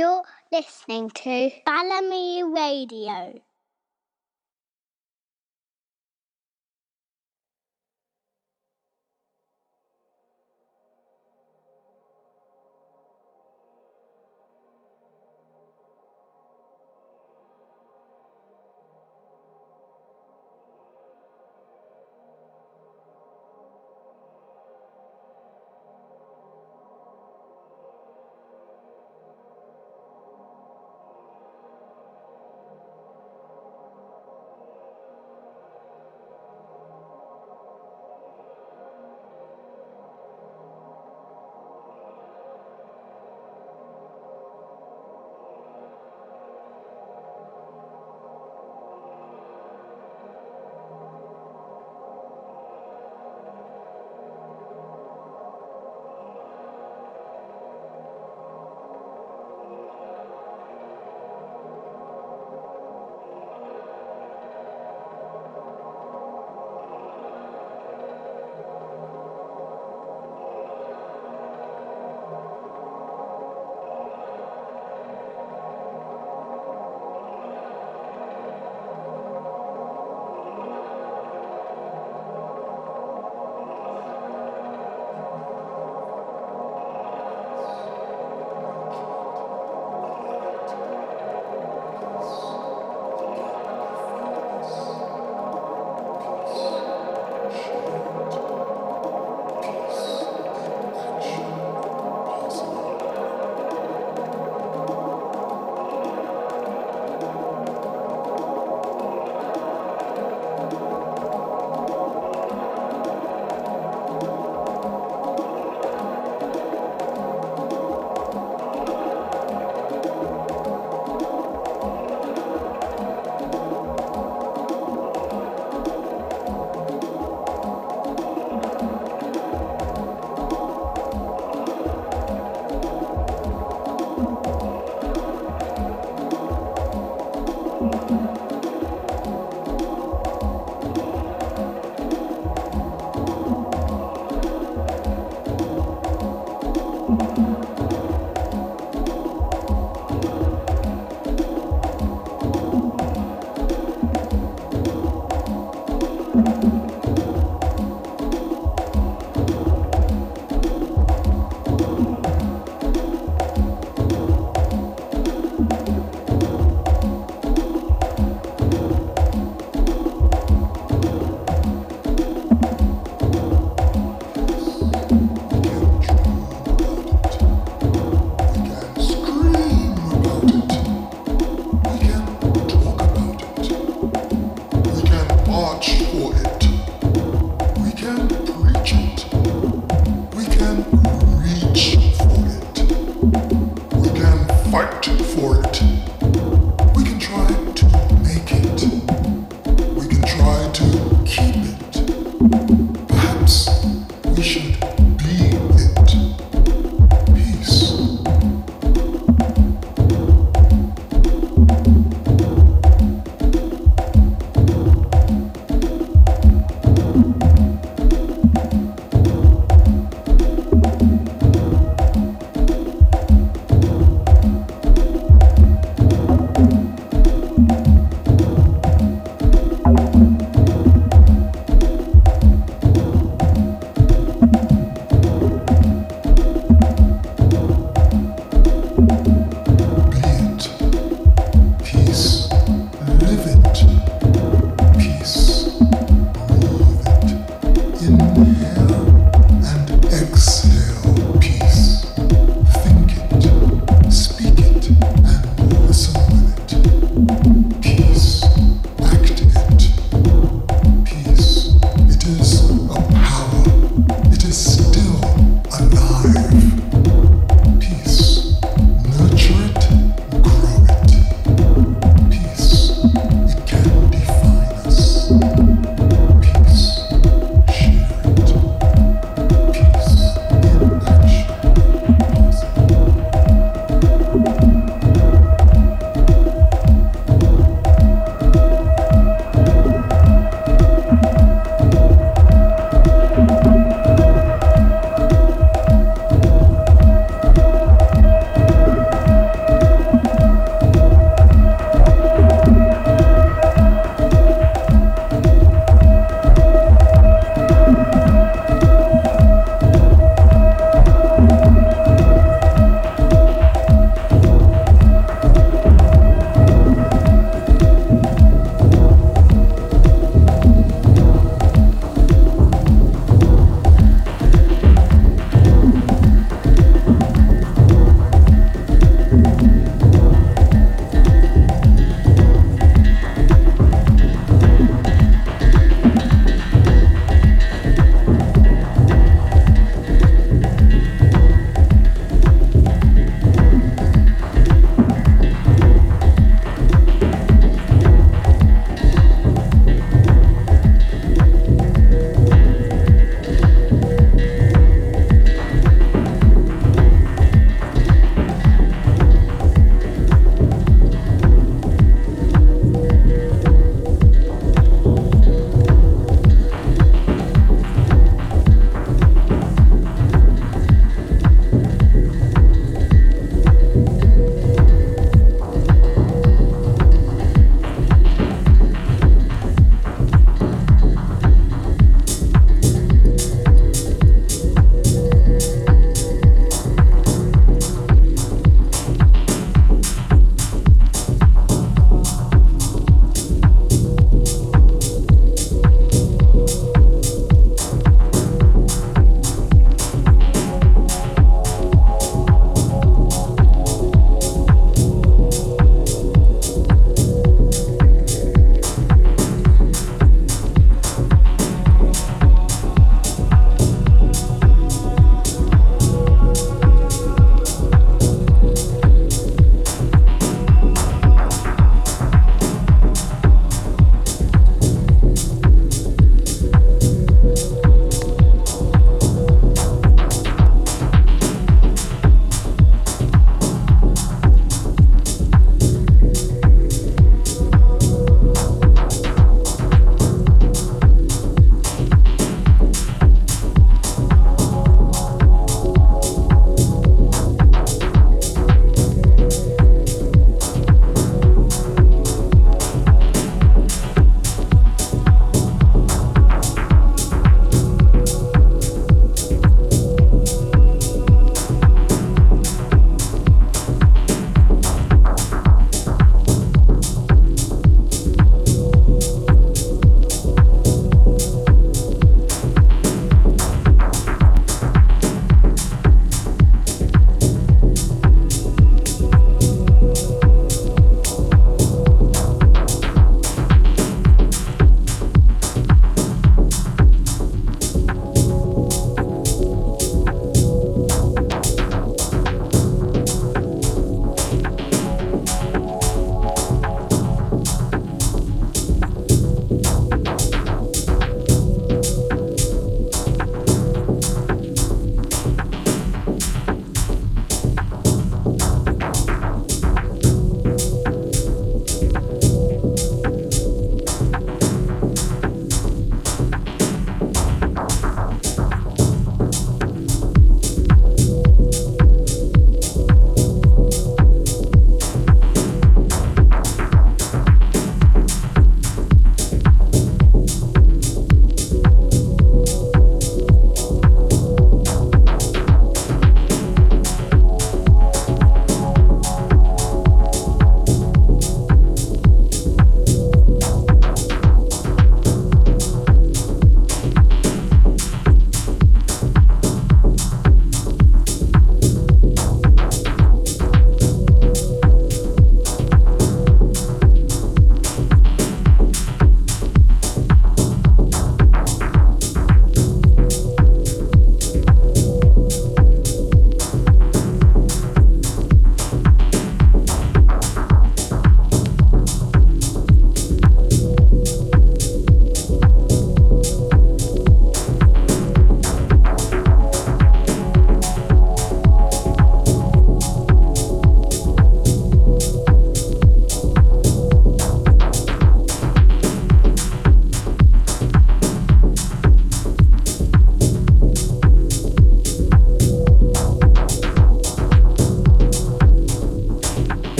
You're listening to Balamii Radio.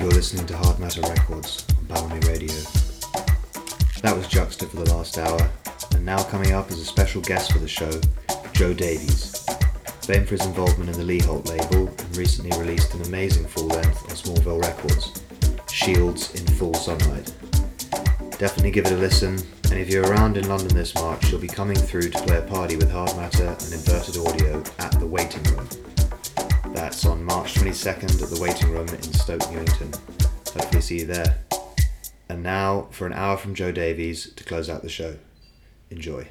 You're listening to Hardmatter Records on Balamii Radio. That was JVXTA for the last hour, and now coming up as a special guest for the show, Joe Davies. Famed for his involvement in the Lee Holt label and recently released an amazing full length on Smallville Records, Shields in Full Sunlight. Definitely give it a listen, and if you're around in London this March, she'll be coming through to play a party with Hardmatter and Inverted Audio at the Waiting Room. That's on March 22nd at the Waiting Room in Stoke Newington. Hopefully see you there. And now for an hour from Joe Davies to close out the show. Enjoy.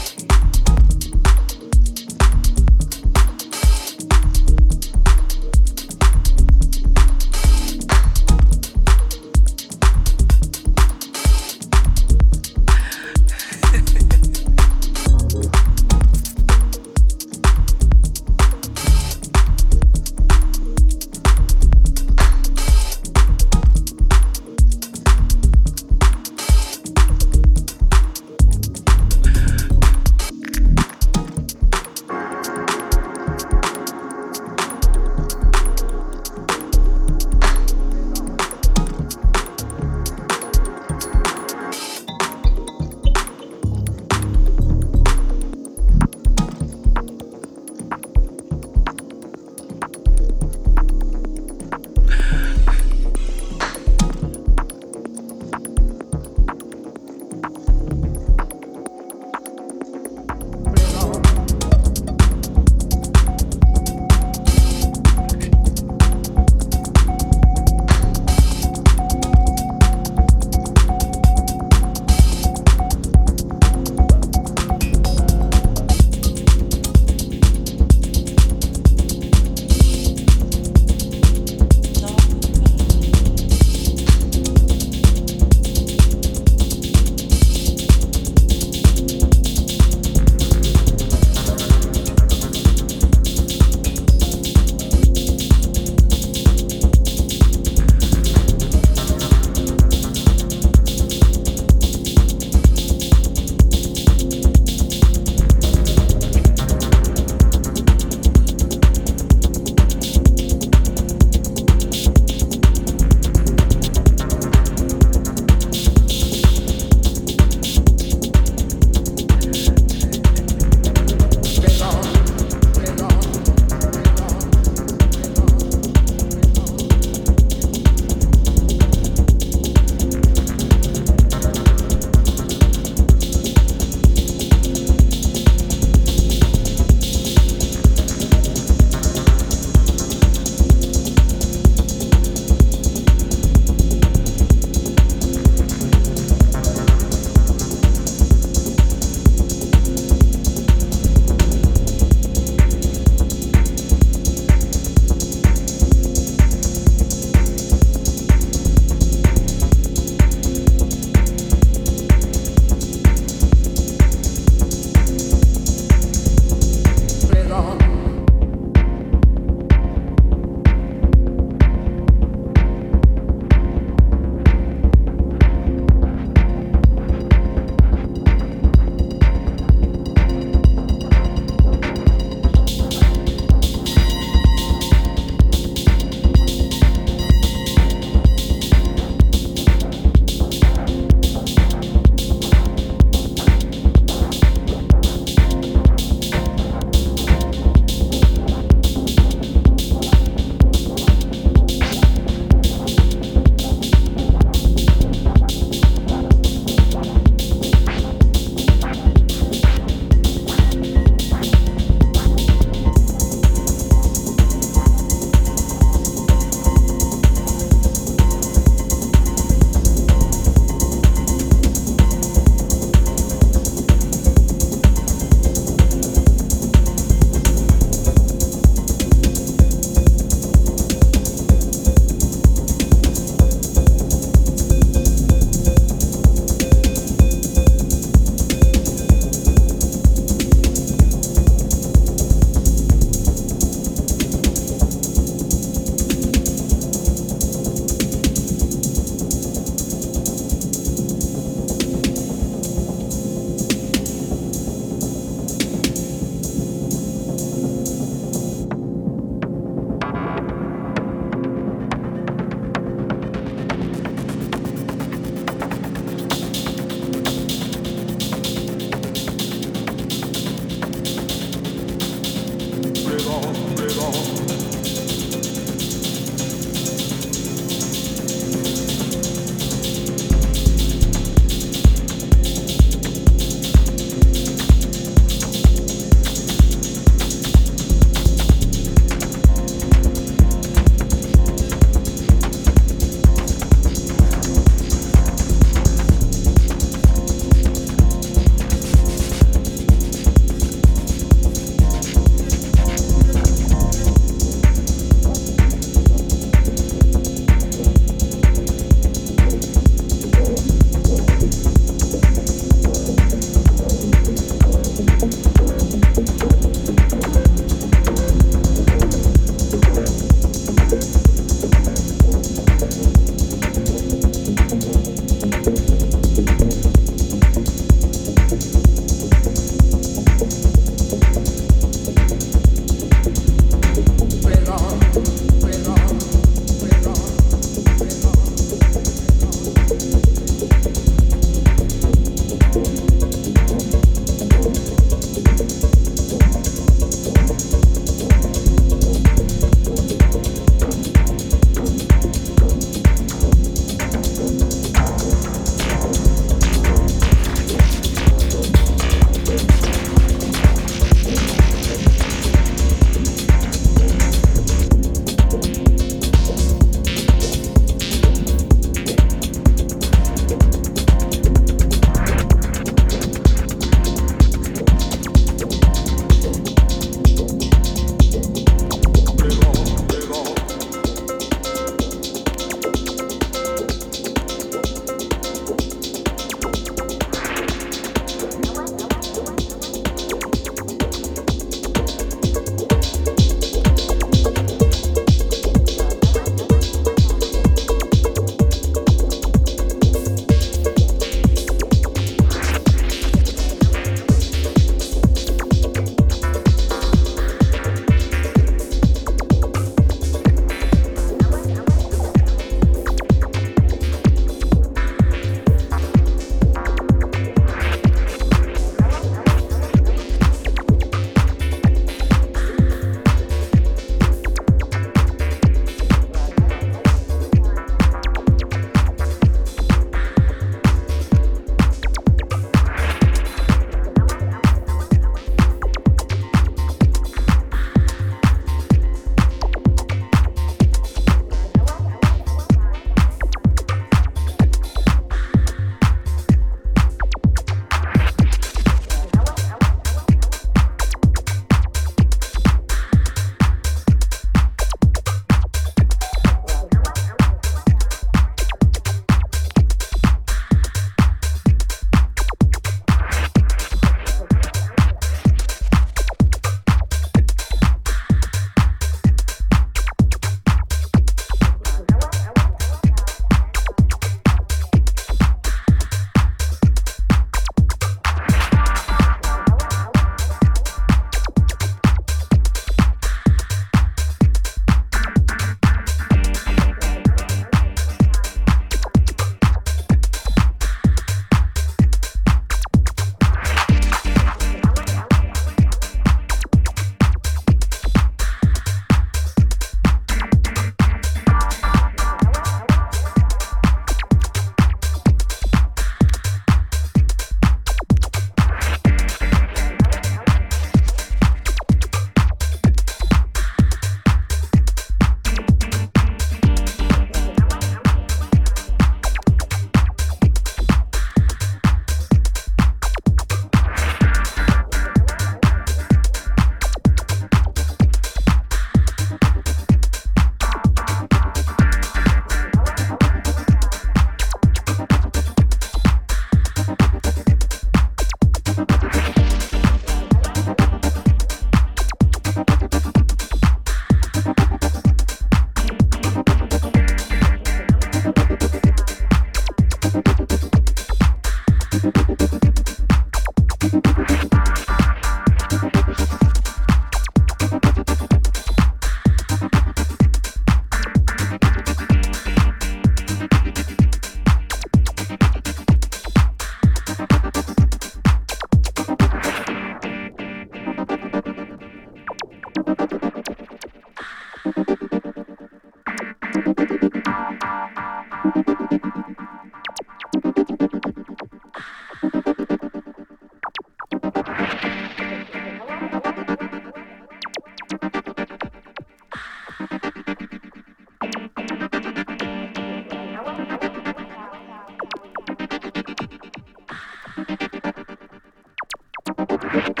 Thank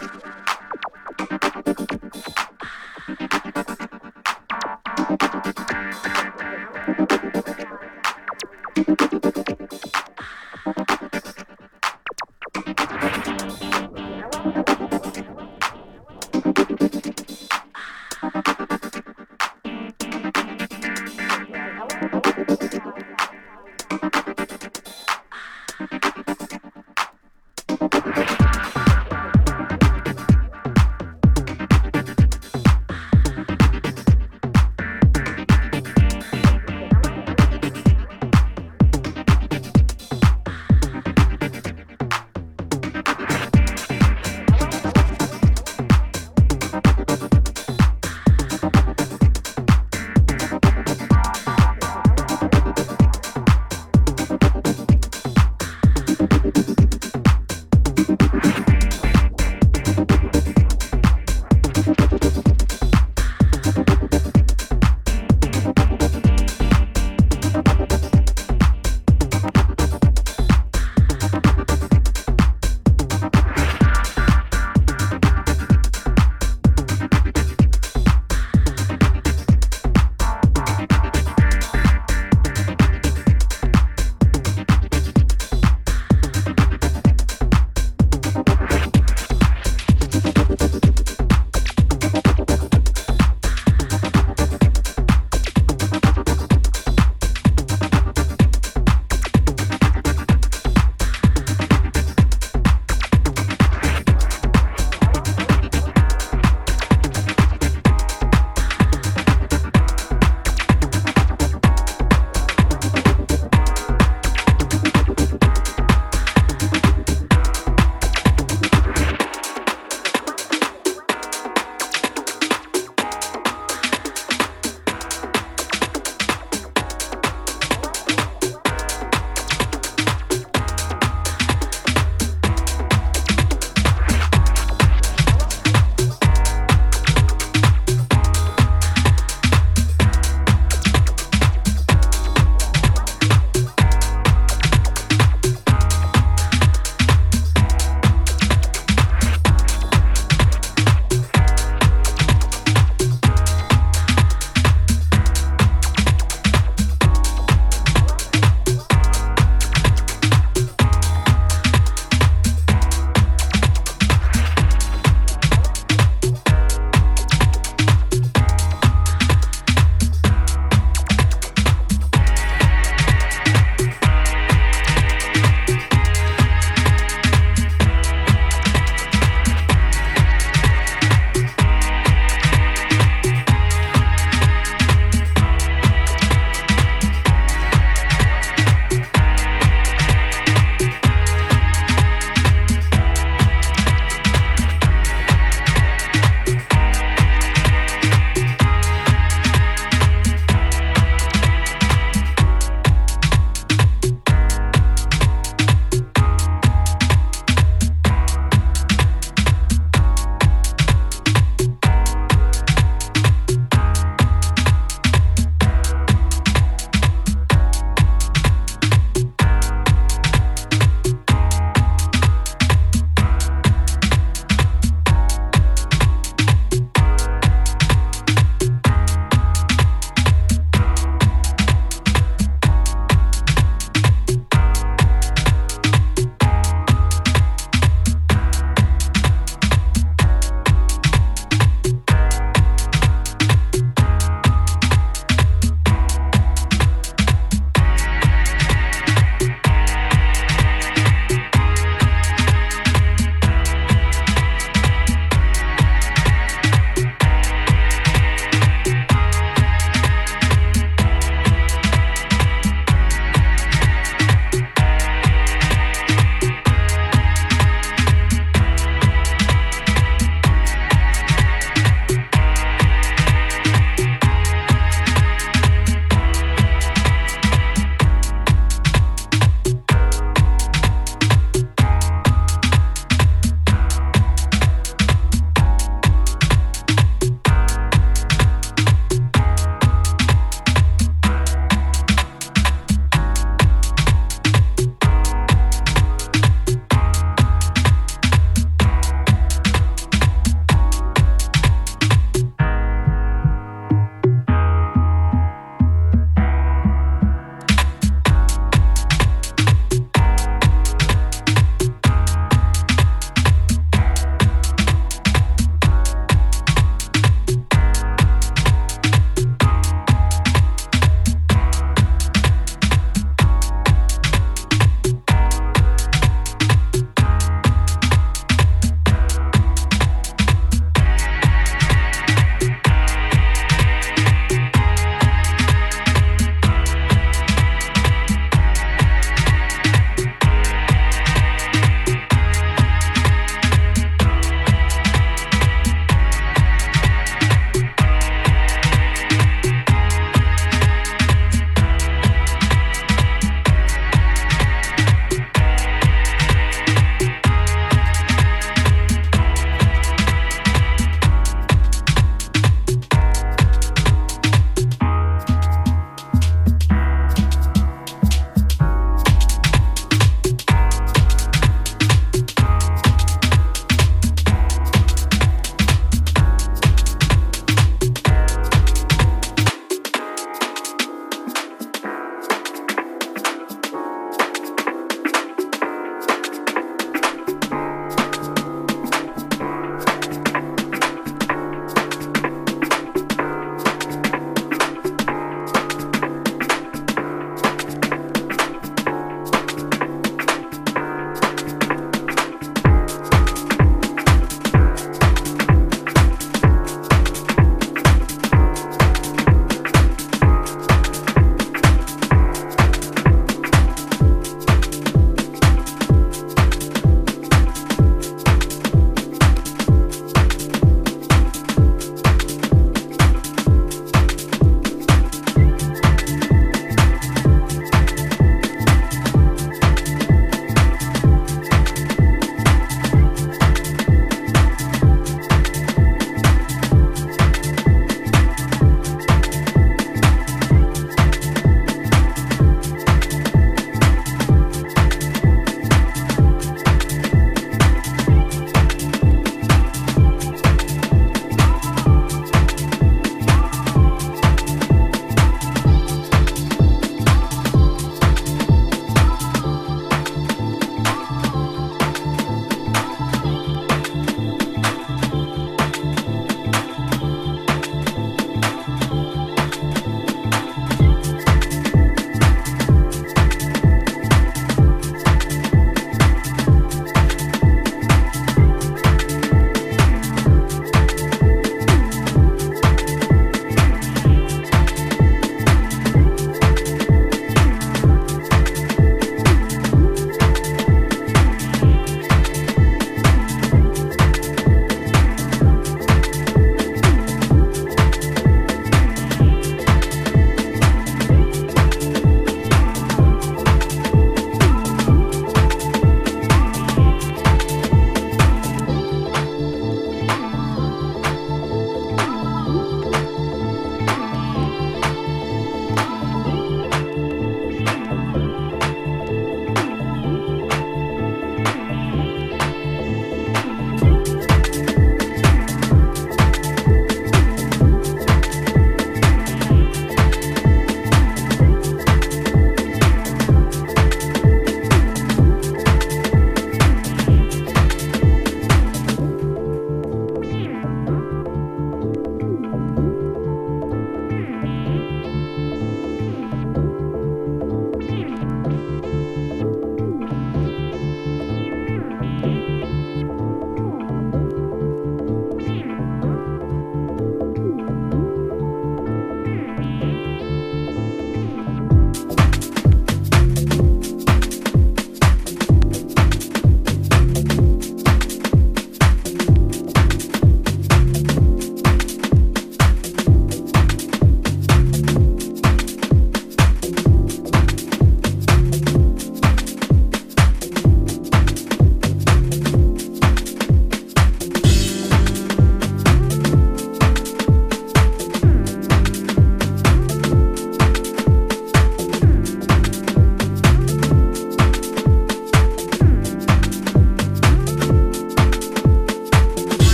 you.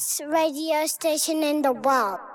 Best radio station in the world.